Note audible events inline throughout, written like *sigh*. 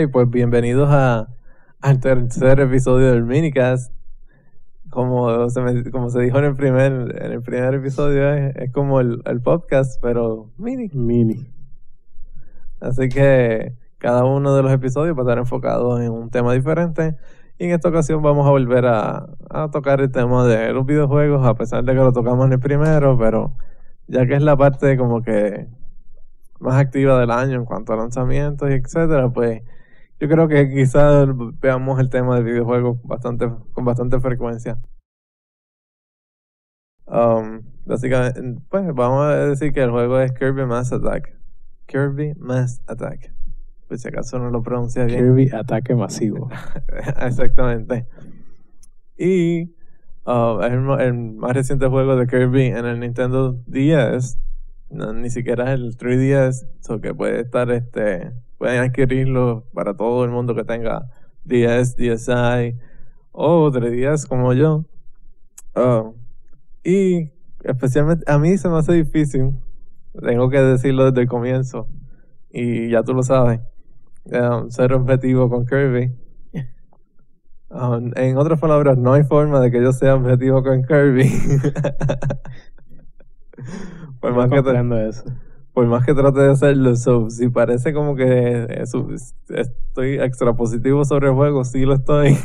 Hey, pues bienvenidos a, al tercer episodio del Minicast. Como se, me- como se dijo en el primer, en el primer episodio, es, es como el, el podcast, pero mini. Mini. Así que cada uno de los episodios va a estar enfocado en un tema diferente. Y en esta ocasión vamos a volver a, a tocar el tema de los videojuegos, a pesar de que lo tocamos en el primero, pero ya que es la parte como que más activa del año en cuanto a lanzamientos y etcétera, pues yo creo que quizás veamos el tema de videojuegos bastante, con bastante frecuencia. Um, básicamente, pues vamos a decir que el juego es Kirby Mass Attack. Kirby Mass Attack. Pues si acaso no lo pronuncia bien. Kirby Ataque Masivo. *laughs* Exactamente. Y uh, es el, más reciente juego de Kirby en el Nintendo 10. No, ni siquiera es el 3DS. So que puede estar este. Pueden adquirirlo para todo el mundo que tenga 10, DSi o 3DS como yo. Uh, y especialmente a mí se me hace difícil. Tengo que decirlo desde el comienzo. Y ya tú lo sabes. um, ser objetivo con Kirby. Um, en otras palabras, no hay forma de que yo sea objetivo con Kirby. *laughs* por, más que eso. Por más que trate de hacerlo, so, si parece como que eh, estoy extra positivo sobre el juego, sí lo estoy.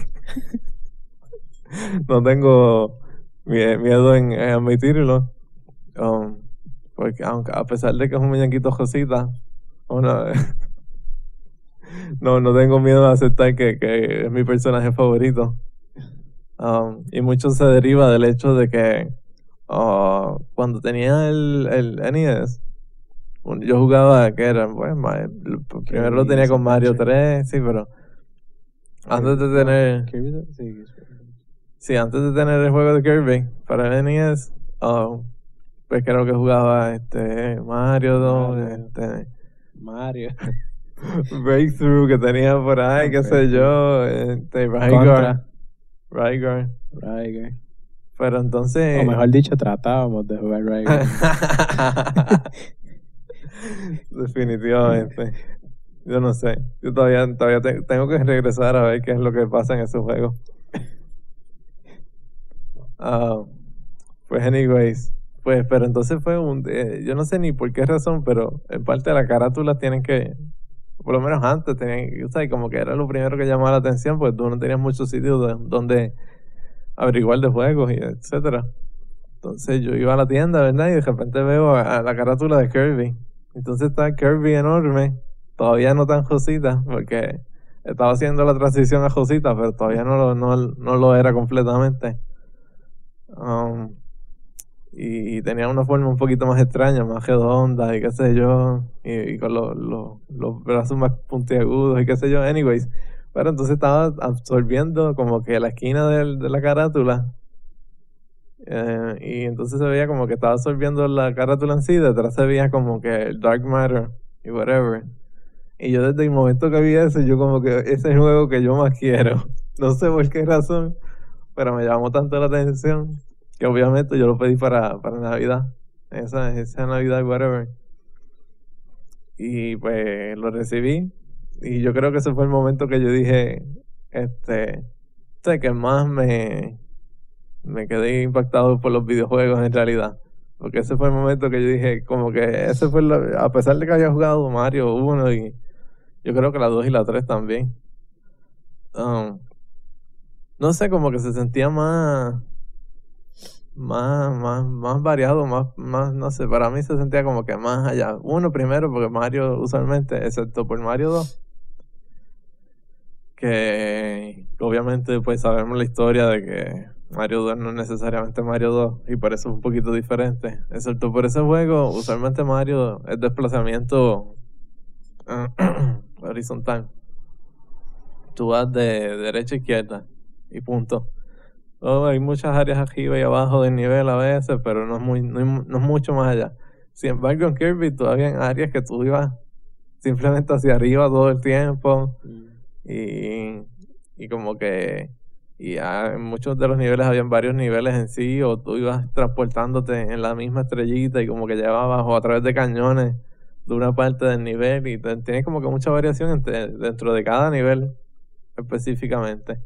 *laughs* no tengo mie- miedo en, admitirlo. Um, porque aunque a pesar de que es un muñequito Josita, bueno, *laughs* no, no tengo miedo a aceptar que, que es mi personaje favorito. Um, y mucho se deriva del hecho de que ah, cuando tenía el, el NES, yo jugaba, que era, pues, ma- el- primero lo tenía con Mario 3, sí, pero antes de tener, Kirby, sí. antes de tener el juego de Kirby para el NES, ah, pues creo que jugaba este Mario 2, Mario. este Mario. *laughs* Breakthrough que tenía por ahí, qué sé yo, este Rygar. Rygar. Rygar. Pero entonces. O mejor dicho, tratábamos de jugar Rygar. *laughs* Definitivamente. Yo no sé. Yo todavía, todavía te- tengo que regresar a ver qué es lo que pasa en ese juego. *laughs* Ah, pues, anyways. Pues, pero entonces fue un. eh, yo no sé ni por qué razón, pero en parte las carátulas tienen que. Por lo menos antes tenían. O sea, como que era lo primero que llamaba la atención, pues tú no tenías muchos sitios de- donde averiguar de juegos y etcétera. Entonces yo iba a la tienda, ¿verdad? Y de repente veo a la carátula de Kirby. Entonces está Kirby enorme, todavía no tan Josita, porque estaba haciendo la transición a Josita, pero todavía no lo, no, no lo era completamente. Um, y, tenía una forma un poquito más extraña, más redonda y qué sé yo, y, con los, brazos más puntiagudos y qué sé yo. Anyways, pero entonces estaba absorbiendo como que la esquina de la carátula eh, y entonces se veía como que estaba absorbiendo la carátula en sí, detrás se veía como que el Dark Matter y whatever. Y yo desde el momento que vi eso, yo como que ese es el juego que yo más quiero. *laughs* No sé por qué razón, pero me llamó tanto la atención que obviamente yo lo pedí para, para Navidad. Esa, esa Navidad, whatever. Y pues lo recibí. Y yo creo que ese fue el momento que yo dije, este, sé que más me, me quedé impactado por los videojuegos en realidad. Porque ese fue el momento que yo dije, como que ese fue, la- a pesar de que había jugado Mario 1 y yo creo que la 2 y la 3 también. Um, no sé, como que se sentía más, más, más, más variado, más, más, no sé, para mí se sentía como que más allá. Uno primero, porque Mario usualmente, excepto por Mario 2, que obviamente pues sabemos la historia de que Mario 2 no es necesariamente Mario 2 y por eso es un poquito diferente. Excepto por ese juego, usualmente Mario es desplazamiento *clears throat* horizontal. Tú vas de derecha a izquierda y punto. Oh, hay muchas áreas arriba y abajo del nivel a veces, pero no es, muy, no, es mucho más allá. Sin embargo, en Kirby todavía hay áreas que tú ibas simplemente hacia arriba todo el tiempo y, y como que y ya en muchos de los niveles habían varios niveles en sí o tú ibas transportándote en la misma estrellita y como que llevabas o a través de cañones de una parte del nivel y te- tiene como que mucha variación entre- dentro de cada nivel específicamente.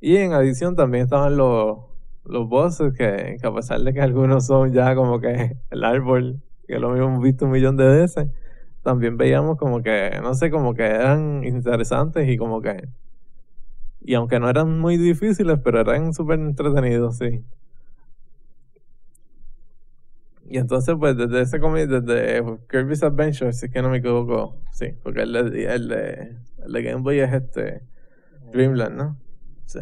Y en adición también estaban los, los bosses que, que a pesar de que algunos son ya como que el árbol, que lo hemos visto un millón de veces, también veíamos como que, no sé, como que eran interesantes y como que... Y aunque no eran muy difíciles, pero eran súper entretenidos, sí. Y entonces, pues, desde ese cómic, desde Kirby's Adventure, si es que no me equivoco, sí, porque el de, el el de Game Boy es este Dreamland, ¿no? Sí.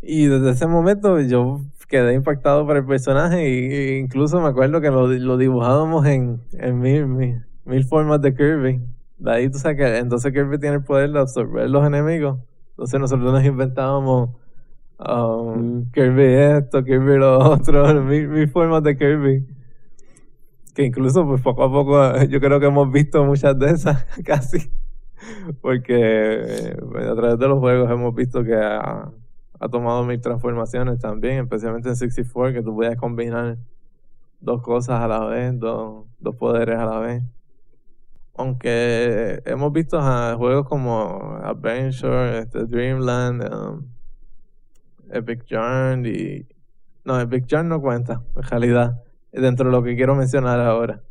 Y desde ese momento yo quedé impactado por el personaje y incluso me acuerdo que lo, lo dibujábamos en, en mil, mil, mil formas de Kirby. De ahí tú sabes que entonces Kirby tiene el poder de absorber los enemigos. Entonces nosotros nos inventábamos um, Mm. Kirby esto, Kirby lo otro, *laughs* mil, mil formas de Kirby. Que incluso pues poco a poco *laughs* yo creo que hemos visto muchas de esas *laughs* casi. Porque pues, a través de los juegos hemos visto que ha, ha tomado mil transformaciones también, especialmente en 64, que tú puedes combinar dos cosas a la vez, dos, dos poderes a la vez. Aunque hemos visto juegos como Adventure, este, Dreamland, um, Epic Yarn y... No, Epic Yarn no cuenta, en realidad, dentro de lo que quiero mencionar ahora.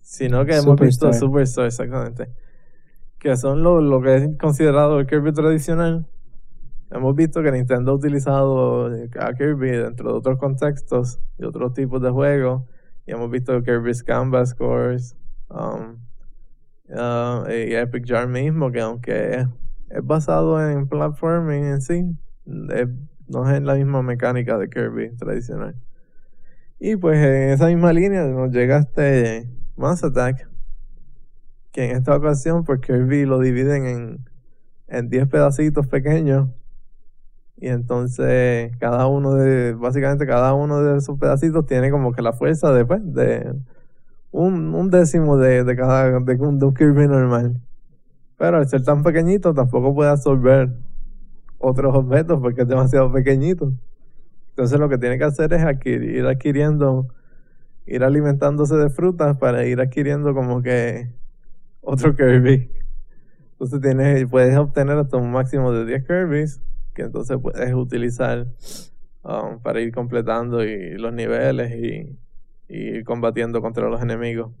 Sino que hemos visto Superstar. Superstar, exactamente. Que son lo, lo que es considerado el Kirby tradicional. Hemos visto que Nintendo ha utilizado a Kirby dentro de otros contextos y otros tipos de juegos. Y hemos visto Kirby's Canvas Course um, uh, y Epic Jar mismo, que aunque es, basado en platforming en sí, es- no es la misma mecánica de Kirby tradicional. Y pues en esa misma línea nos llega este Mass Attack, que en esta ocasión pues Kirby lo dividen en, en 10 pedacitos pequeños. Y entonces cada uno de, básicamente cada uno de esos pedacitos tiene como que la fuerza de, pues, de un, un décimo de, de cada, de un, de un Kirby normal. Pero al ser tan pequeñito tampoco puede absorber otros objetos porque es demasiado pequeñito. Entonces lo que tiene que hacer es adquirir, ir adquiriendo, ir alimentándose de frutas para ir adquiriendo como que otro Kirby. Entonces tienes, puedes obtener hasta un máximo de 10 Kirby's que entonces puedes utilizar um, para ir completando y, los niveles y, y combatiendo contra los enemigos.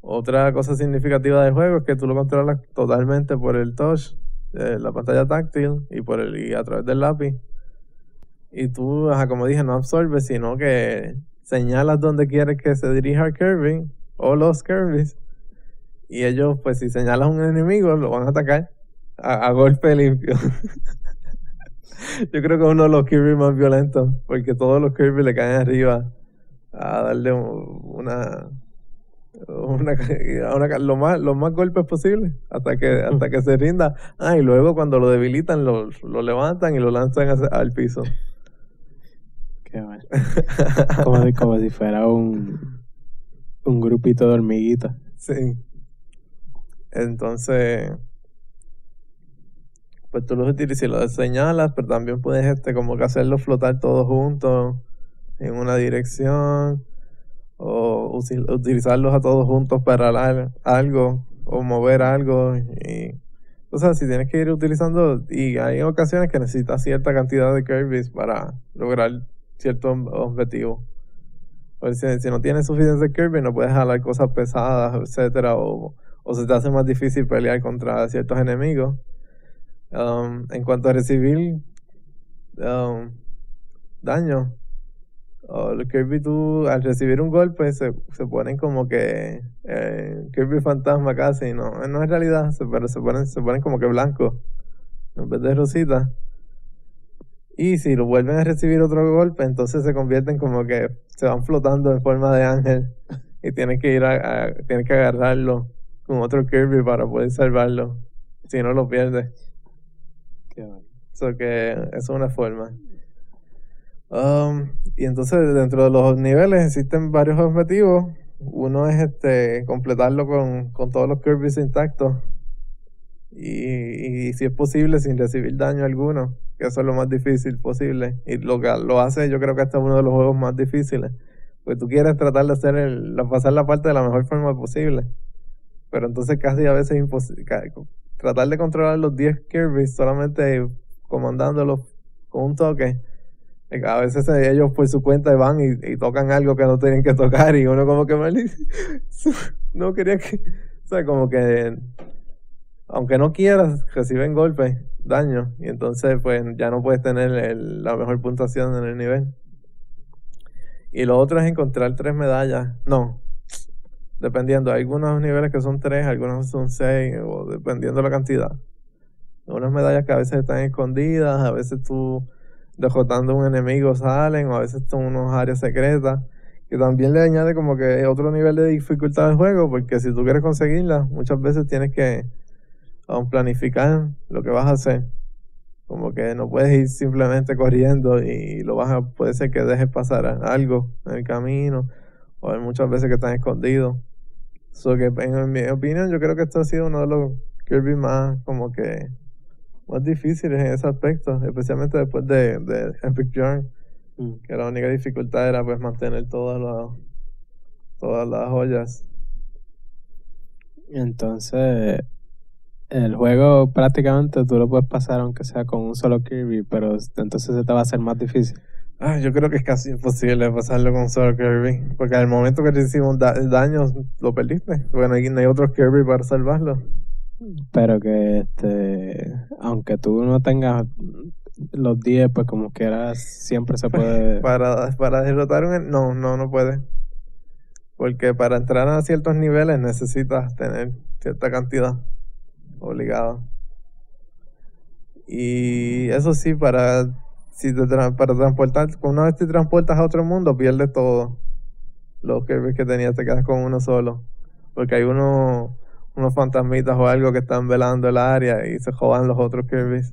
Otra cosa significativa del juego es que tú lo controlas totalmente por el touch, eh, la pantalla táctil y por el y a través del lápiz. Y tú, ajá, como dije, no absorbes, sino que señalas donde quieres que se dirija Kirby o los Kirby's. Y ellos, pues si señalas a un enemigo, lo van a atacar a, a golpe limpio. *laughs* Yo creo que es uno de los Kirby más violentos, porque todos los Kirby le caen arriba a darle un- una, una, una- lo más, los más golpes posibles hasta que, hasta que se rinda. Ah, y luego cuando lo debilitan, lo, lo levantan y lo lanzan hacia- al piso. Qué mal. Como, si- como si fuera un, un grupito de hormiguitas. Sí. Entonces, pues tú los utilizas y los señalas, pero también puedes este como que hacerlos flotar todos juntos en una dirección o utilizarlos a todos juntos para algo o mover algo y o sea, si tienes que ir utilizando y hay ocasiones que necesitas cierta cantidad de Kirby's para lograr cierto ob- objetivo. Pues si, si no tienes suficiente Kirby, no puedes jalar cosas pesadas, etcétera, o, o se te hace más difícil pelear contra ciertos enemigos. Um, en cuanto a recibir um, daño, o los Kirby tú, al recibir un golpe, se, se ponen como que eh, Kirby fantasma casi, no, no en realidad, se- pero se ponen, se ponen como que blancos en vez de rosita. Y si lo vuelven a recibir otro golpe, entonces se convierten como que se van flotando en forma de ángel y tienes que ir a, a- tienes que agarrarlo con otro Kirby para poder salvarlo. Si no lo pierdes. Qué mal. So que eso es una forma. Um, y entonces dentro de los niveles existen varios objetivos. Uno es este completarlo con, con todos los Kirby's intactos. Y, y si es posible sin recibir daño alguno, que eso es lo más difícil posible. Y lo que lo hace yo creo que este es uno de los juegos más difíciles. Pues tú quieres tratar de hacer el, pasar la parte de la mejor forma posible. Pero entonces casi a veces es imposible. Tratar de controlar los 10 Kirby solamente comandándolos con un toque. A veces ellos por su cuenta van y, tocan algo que no tienen que tocar y uno como que *laughs* no quería que... O sea, como que aunque no quieras, reciben golpes, daño, y entonces pues ya no puedes tener la mejor puntuación en el nivel. Y lo otro es encontrar tres medallas. No, dependiendo. Hay algunos niveles que son tres, algunos son seis, o dependiendo de la cantidad. Unas medallas que a veces están escondidas, a veces tú derrotando un enemigo salen, o a veces son unos áreas secretas, que también le añade como que otro nivel de dificultad al juego, porque si tú quieres conseguirlas, muchas veces tienes que um, planificar lo que vas a hacer. Como que no puedes ir simplemente corriendo y lo vas a, puede ser que dejes pasar algo en el camino, o hay muchas veces que están escondidos. So que en mi opinión yo creo que esto ha sido uno de los Kirby más como que más difíciles en ese aspecto, especialmente después de, de Epic Journey, mm. que la única dificultad era pues mantener todas las todas las joyas. Entonces, el juego prácticamente tú lo puedes pasar aunque sea con un solo Kirby, pero entonces se te va a hacer más difícil. Ah, yo creo que es casi imposible pasarlo con un solo Kirby, porque al momento que recibimos daños lo perdiste. Bueno, no hay otro Kirby para salvarlo. Pero que este, aunque tú no tengas los 10, pues como quieras, siempre se puede. *laughs* para, para derrotar un. No, no, no puede. Porque para entrar a ciertos niveles necesitas tener cierta cantidad obligado. Y eso sí, para, si te para transportar, una vez te transportas a otro mundo, pierdes todo. Los Kirby que tenías, te quedas con uno solo. Porque hay uno, unos fantasmitas o algo que están velando el área y se jodan los otros Kirby's.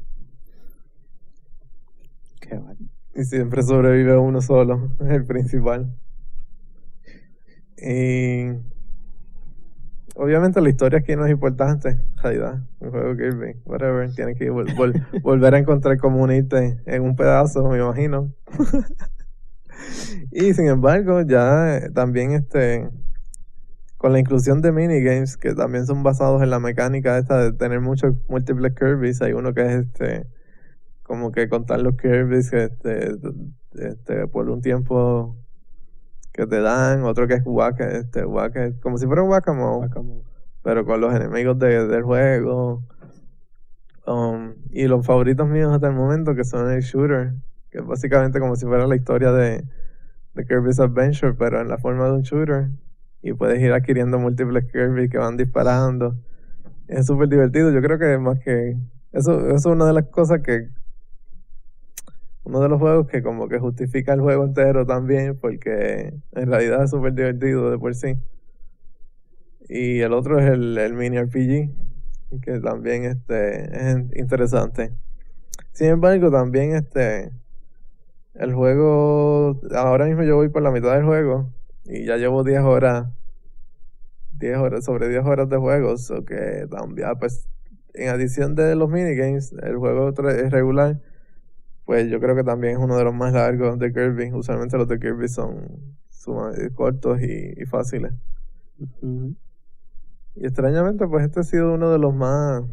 Y siempre sobrevive uno solo, es *laughs* el principal. Y Obviamente la historia aquí no es importante, realidad. Un juego Kirby, whatever. Tiene que *laughs* volver a encontrar comunidad en un pedazo, me imagino. *laughs* y sin embargo, ya también este con la inclusión de minigames que también son basados en la mecánica esta de tener muchos múltiples Kirby's, hay uno que es este como que contar los Kirby's este, este por un tiempo que te dan, otro que es Waka, este, Waka, como si fuera un Wacamo, pero con los enemigos de, del juego. Um, y los favoritos míos hasta el momento, que son el Shooter, que es básicamente como si fuera la historia de, de Kirby's Adventure, pero en la forma de un shooter. Y puedes ir adquiriendo múltiples Kirby que van disparando. Es súper divertido. Yo creo que más que. Eso, eso es una de las cosas que uno de los juegos que como que justifica el juego entero también, porque en realidad es súper divertido de por sí. Y el otro es el, el mini RPG, que también este, es interesante. Sin embargo, también este el juego, ahora mismo yo voy por la mitad del juego y ya llevo 10 horas, 10 horas, sobre 10 horas de juego, o que también, pues, en adición de los minigames, el juego es regular pues yo creo que también es uno de los más largos de Kirby. Usualmente los de Kirby son cortos y, fáciles. Y extrañamente, pues este ha sido uno de los más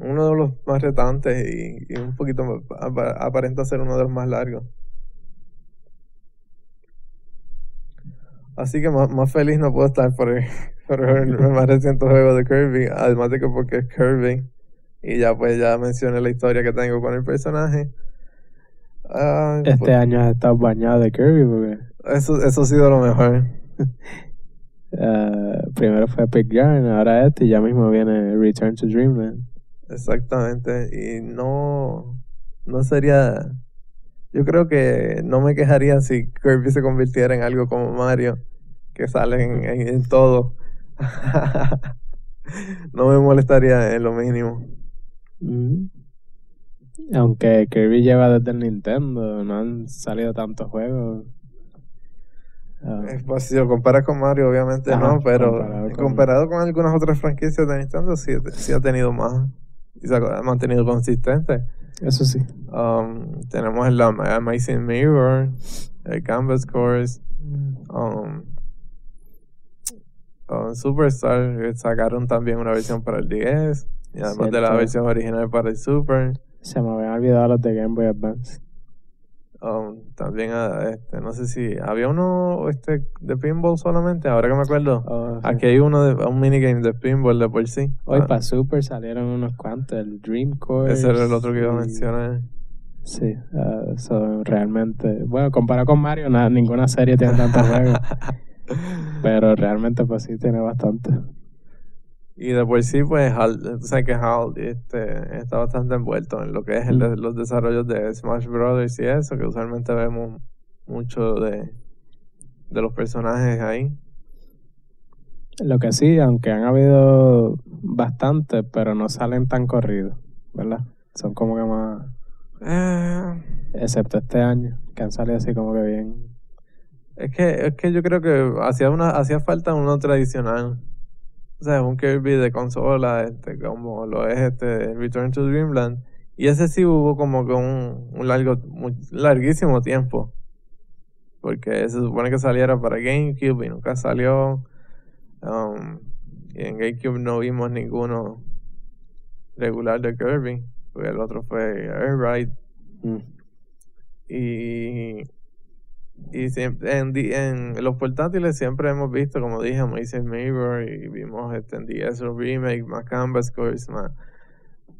uno de los más retantes y, un poquito aparenta ser uno de los más largos. Así que más, feliz no puedo estar por el, *laughs* por el *laughs* más reciente juego de Kirby, además de que porque es Kirby. Y ya pues ya mencioné la historia que tengo con el personaje. este pues año has estado bañado de Kirby porque... Eso, eso ha sido lo mejor. *laughs* Ah, primero fue Epic Yarn, ahora este y ya mismo viene Return to Dreamland. Exactamente. Y no, no sería... Yo creo que no me quejaría si Kirby se convirtiera en algo como Mario, que sale en todo. *laughs* no me molestaría en lo mínimo. Aunque Kirby lleva desde el Nintendo, no han salido tantos juegos. Ah. pues si lo comparas con Mario, obviamente no, pero comparado con... algunas otras franquicias de Nintendo, sí, sí ha tenido más y se ha mantenido consistente. Eso sí. Um, tenemos el Amazing Mirror, el Canvas Course, um, um, Superstar eh, sacaron también una versión para el 10 y además de la versión original para el Super. Se me habían olvidado los de Game Boy Advance. Um, también, ah, este, no sé si había uno este, de pinball solamente, ahora que me acuerdo. Oh, sí. Aquí hay uno de un minigame de pinball de por sí. Hoy Ah, para Super salieron unos cuantos, el Dream Course. ese era el otro que iba a mencionar. Sí, eso realmente. Bueno, comparado con Mario, nada, ninguna serie tiene tantos juegos. *laughs* Pero realmente, pues sí, tiene bastante. Y de por sí, pues, Hal, sabes que Hal este, está bastante envuelto en lo que es el de- los desarrollos de Smash Brothers y eso, que usualmente vemos mucho de, de los personajes ahí. Lo que sí, aunque han habido bastantes, pero no salen tan corridos, ¿verdad? Son como que más. Eh, Excepto este año, que han salido así como que bien. es, que, es que yo creo que hacía, una, hacía falta uno tradicional. O sea, un Kirby de consola, este, como lo es este Return to Dreamland. Y ese sí hubo como que un, un largo, muy larguísimo tiempo. Porque se supone que saliera para GameCube y nunca salió. Um, y en GameCube no vimos ninguno regular de Kirby. Porque el otro fue Air Ride. Mm. Y, y siempre, en, en los portátiles siempre hemos visto, como dije, Amazing Mirror y vimos este, en DS un remake, más Canvas Course, más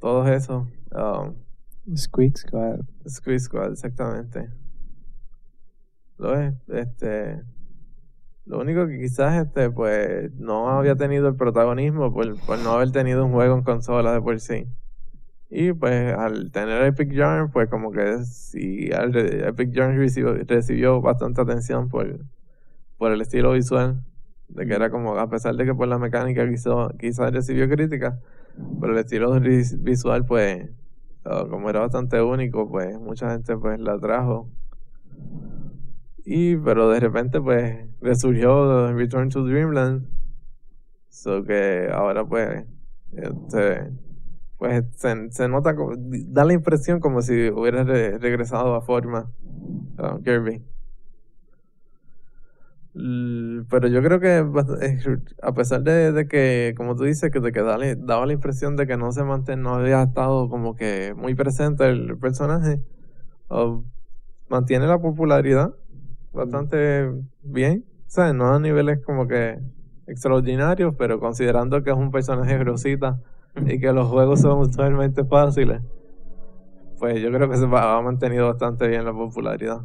todos esos. Um, Squeak Squad. Squeeze Squad, exactamente. Lo es, este. Lo único que quizás este, pues, no había tenido el protagonismo por, por no haber tenido un juego en consola de por sí. Y pues al tener Epic Yarn, pues como que sí, al Epic Yarn recibió, recibió bastante atención por, por el estilo visual. De que era como, a pesar de que por la mecánica quizás recibió críticas, pero el estilo visual, pues, como era bastante único, pues mucha gente pues la trajo. Y, pero de repente, pues, resurgió Return to Dreamland. So que ahora, pues, este, pues se, se nota, da la impresión como si hubiera re- regresado a forma ah, Kirby. Pero yo creo que eh, a pesar de, de que, como tú dices, que te daba la impresión de que no se manten, no había estado como que muy presente el personaje, mantiene la popularidad bastante bien. O sea, no a niveles como que extraordinarios, pero considerando que es un personaje grosita y que los juegos son usualmente fáciles, pues yo creo que se va- ha mantenido bastante bien la popularidad.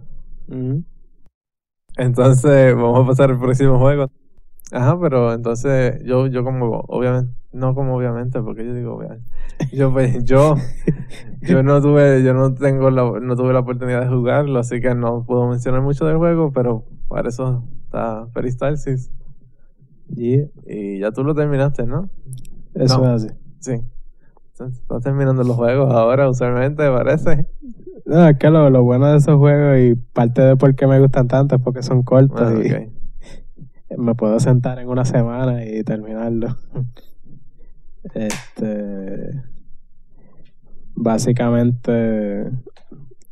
Entonces, vamos a pasar al próximo juego. Ajá, pero entonces yo, yo como, obviamente, no como obviamente, porque yo digo, obviamente. Yo pues, yo, *laughs* yo no tuve, yo no tengo la, no tuve la oportunidad de jugarlo, así que no puedo mencionar mucho del juego, pero para eso está Peristalsis. Yeah, Y ya tú lo terminaste, ¿no? Eso No. es así. Sí. Estás terminando los juegos ahora, usualmente, parece. No, es que lo, lo bueno de esos juegos y parte de por qué me gustan tanto es porque son cortos Ah, y *laughs* me puedo sentar en una semana y terminarlo. *laughs* Este. Básicamente,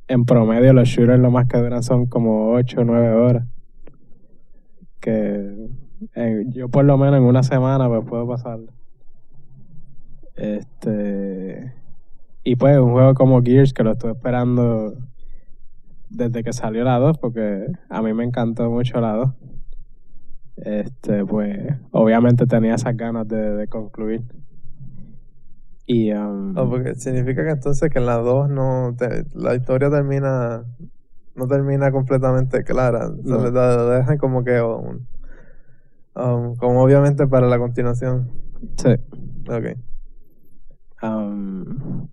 en promedio, los shooters lo más que duran son como 8 o 9 horas. Que eh, yo, por lo menos, en una semana, pues puedo pasarlo. Este. Y pues, un juego como Gears, que lo estuve esperando desde que salió la 2, porque a mí me encantó mucho la 2 este pues obviamente tenía esas ganas de, de concluir y um, Ah, porque significa que entonces que en la 2 no te- la historia termina no termina completamente clara. Se No. le da- le dejan como que um, como obviamente para la continuación. sí, Ok. Um,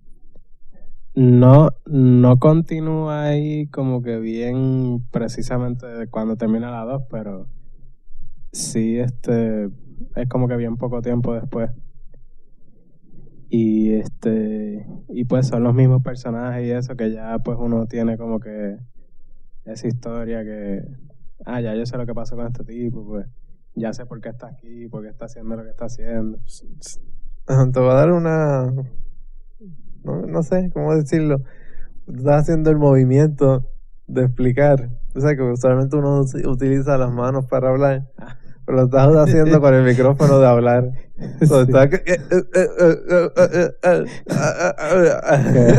no no continúa ahí como que bien precisamente cuando termina la 2 pero sí este es como que bien poco tiempo después. Y este y pues son los mismos personajes y eso que ya pues uno tiene como que esa historia que ah ya yo sé lo que pasó con este tipo pues ya sé por qué está aquí por qué está haciendo lo que está haciendo Te voy a dar una no, no sé cómo decirlo. Estás haciendo el movimiento de explicar. O sea, que usualmente uno utiliza las manos para hablar. Pero lo estás haciendo con el micrófono de hablar. So, Sí. eh, eh, eh, eh, eh, eh, eh, eh.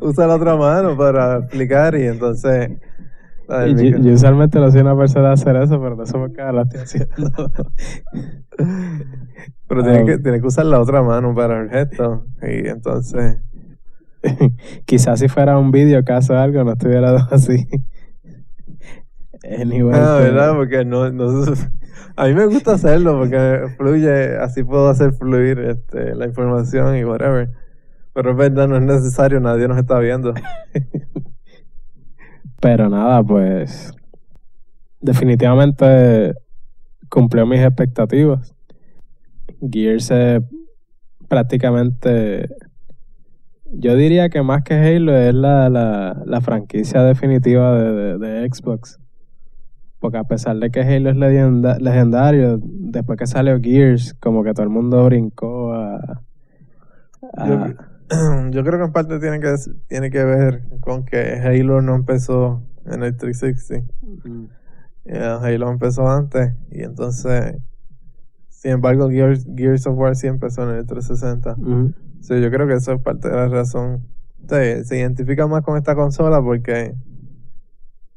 Usa la otra mano para explicar y entonces... la Y yo, usualmente no soy una persona a hacer eso, pero no sé por qué lo estoy haciendo. *laughs* Pero tienes Ah. que, tienes que usar la otra mano para el gesto. Y entonces... *laughs* Quizás si fuera un vídeo caso o algo, no estuviera *laughs* así. Anyway, Ah, pues, ¿verdad? Porque no, no... A mí me gusta hacerlo porque fluye, así puedo hacer fluir este, la información y whatever. Pero es verdad, no es necesario, nadie nos está viendo. Pero nada, pues definitivamente cumplió mis expectativas. Gears es prácticamente, yo diría que más que Halo es la, la, la franquicia definitiva de, de- Xbox. Porque a pesar de que Halo es legendario, después que salió Gears, como que todo el mundo brincó a... a- *clears throat* Yo, creo que en parte tiene que, tiene que ver con que Halo no empezó en el 360. Yeah, Halo empezó antes y entonces, sin embargo, Gears, Gears of War sí empezó en el 360. Ujú. Sí, yo creo que eso es parte de la razón. Sí, se identifica más con esta consola porque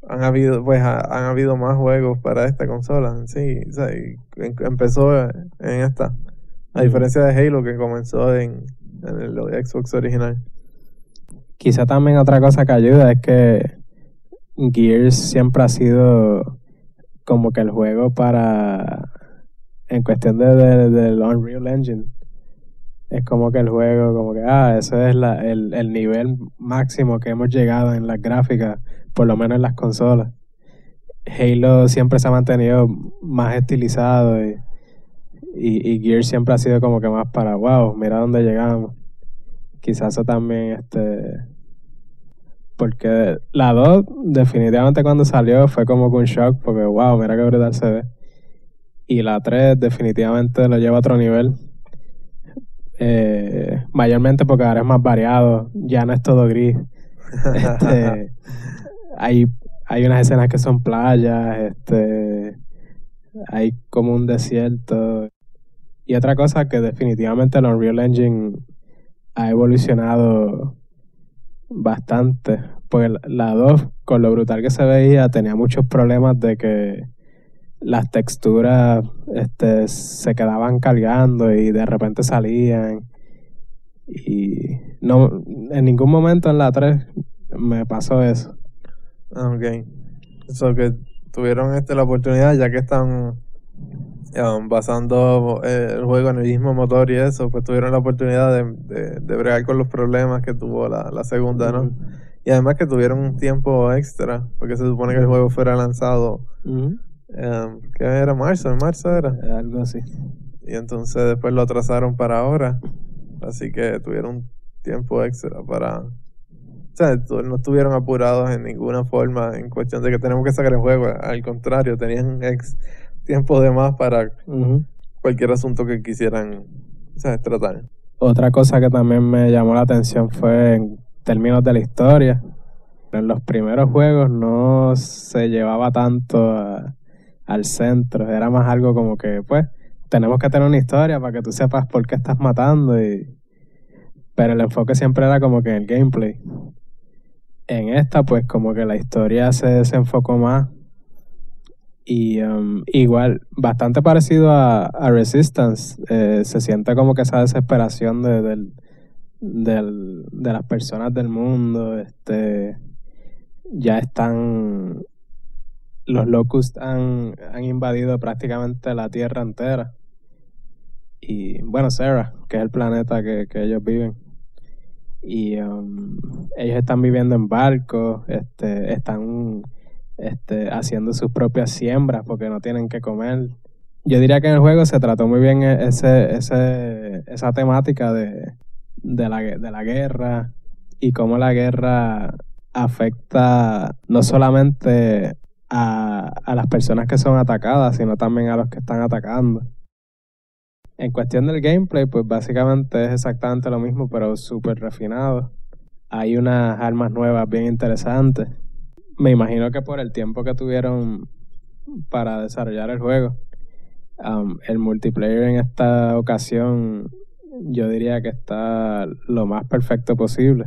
han habido, pues, ha- han habido más juegos para esta consola. Sí, em- empezó en esta. A diferencia de Halo que comenzó en, en el Xbox original. Quizá también otra cosa que ayuda es que Gears siempre ha sido como que el juego para en cuestión de, de- del Unreal Engine es como que el juego como que ah ese es la, el, el nivel máximo que hemos llegado en las gráficas por lo menos en las consolas Halo siempre se ha mantenido más estilizado y, y, y Gears siempre ha sido como que más para wow mira dónde llegamos quizás eso también este porque la 2 definitivamente cuando salió fue como que un shock porque wow mira qué brutal se ve y la 3 definitivamente lo lleva a otro nivel. Eh, mayormente porque ahora es más variado ya no es todo gris. *laughs* Este, hay, hay unas escenas que son playas este hay como un desierto y otra cosa que definitivamente el Unreal Engine ha evolucionado bastante. La- la 2, con lo brutal que se veía, tenía muchos problemas de que las texturas este, se quedaban cargando y de repente salían. Y no, en ningún momento en la 3 me pasó eso. Ah, Ok. Eso que tuvieron este, la oportunidad, ya que están um, basando eh, el juego en el mismo motor y eso, pues tuvieron la oportunidad de, de, de bregar con los problemas que tuvo la, la segunda, ¿no? Y además que tuvieron un tiempo extra, porque se supone que el juego fuera lanzado, um, ¿qué era? Marzo, en marzo era. Algo así. Y entonces después lo atrasaron para ahora. Así que tuvieron un tiempo extra para... O sea, no estuvieron apurados en ninguna forma en cuestión de que tenemos que sacar el juego. Al contrario, tenían ex tiempo de más para cualquier asunto que quisieran tratar. Otra cosa que también me llamó la atención fue en términos de la historia. En los primeros juegos no se llevaba tanto a- al centro, era más algo como que, pues, tenemos que tener una historia para que tú sepas por qué estás matando. Y... Pero el enfoque siempre era como que en el gameplay. En esta, pues, como que la historia se, se enfocó más. Y um, igual, bastante parecido a, Resistance, eh, se siente como que esa desesperación de, del- de las personas del mundo. Este, ya están. Los Locusts han, han invadido prácticamente la Tierra entera. Y bueno, Sarah, que es el planeta que, que ellos viven. Y um, ellos están viviendo en barcos, este, están este, haciendo sus propias siembras porque no tienen que comer. Yo diría que en el juego se trató muy bien e- ese, esa temática de, de, la, de la guerra y cómo la guerra afecta no solamente a, a las personas que son atacadas, sino también a los que están atacando. En cuestión del gameplay, pues básicamente es exactamente lo mismo, pero súper refinado. hay unas armas nuevas bien interesantes. Me imagino que por el tiempo que tuvieron para desarrollar el juego, um, el multiplayer en esta ocasión yo diría que está lo más perfecto posible.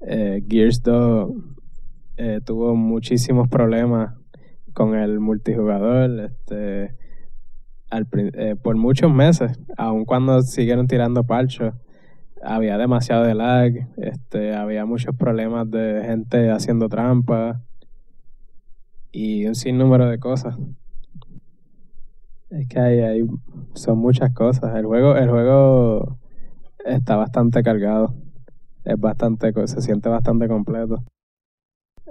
Eh, Gears 2 eh, tuvo muchísimos problemas con el multijugador este, eh, por muchos meses, aun cuando siguieron tirando parchos había demasiado de lag, este, había muchos problemas de gente haciendo trampa y un sinnúmero de cosas. Es que hay, hay, son muchas cosas. El juego, el juego está bastante cargado. Es bastante, se siente bastante completo.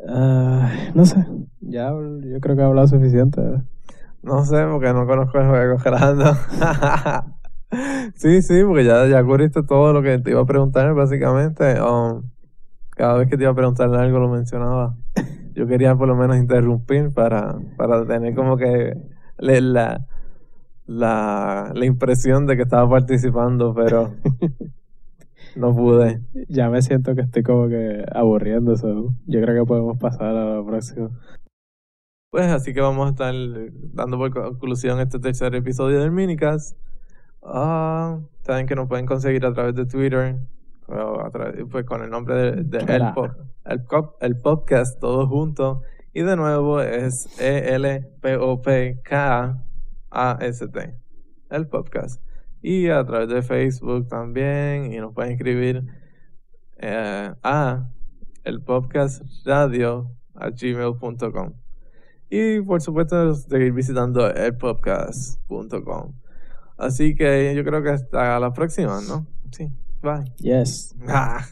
Ah, no sé, ya yo creo que he hablado suficiente. No sé, porque no conozco el juego, *laughs* Gerardo. Sí, sí, porque ya, ya cubriste todo lo que te iba a preguntar, básicamente. Um, cada vez que te iba a preguntar algo lo mencionaba. Yo quería por lo menos interrumpir para, para tener como que la, la, la impresión de que estaba participando, pero no pude. Ya me siento que estoy como que aburriendo eso. Yo creo que podemos pasar a la próxima. Pues así que vamos a estar dando por conclusión este tercer episodio del Minicast. Ah, saben que nos pueden conseguir a través de Twitter, través, pues con el nombre de, el, el, el, podcast, todo junto. Y de nuevo es E-L-P-O-P-K-A-S-T, el podcast. Y a través de Facebook también. Y nos pueden escribir eh, a el podcast radio a gmail.com. Y por supuesto, seguir visitando el podcast.com. Así que yo creo que hasta la próxima, ¿no? Sí, bye. Yes. Ah.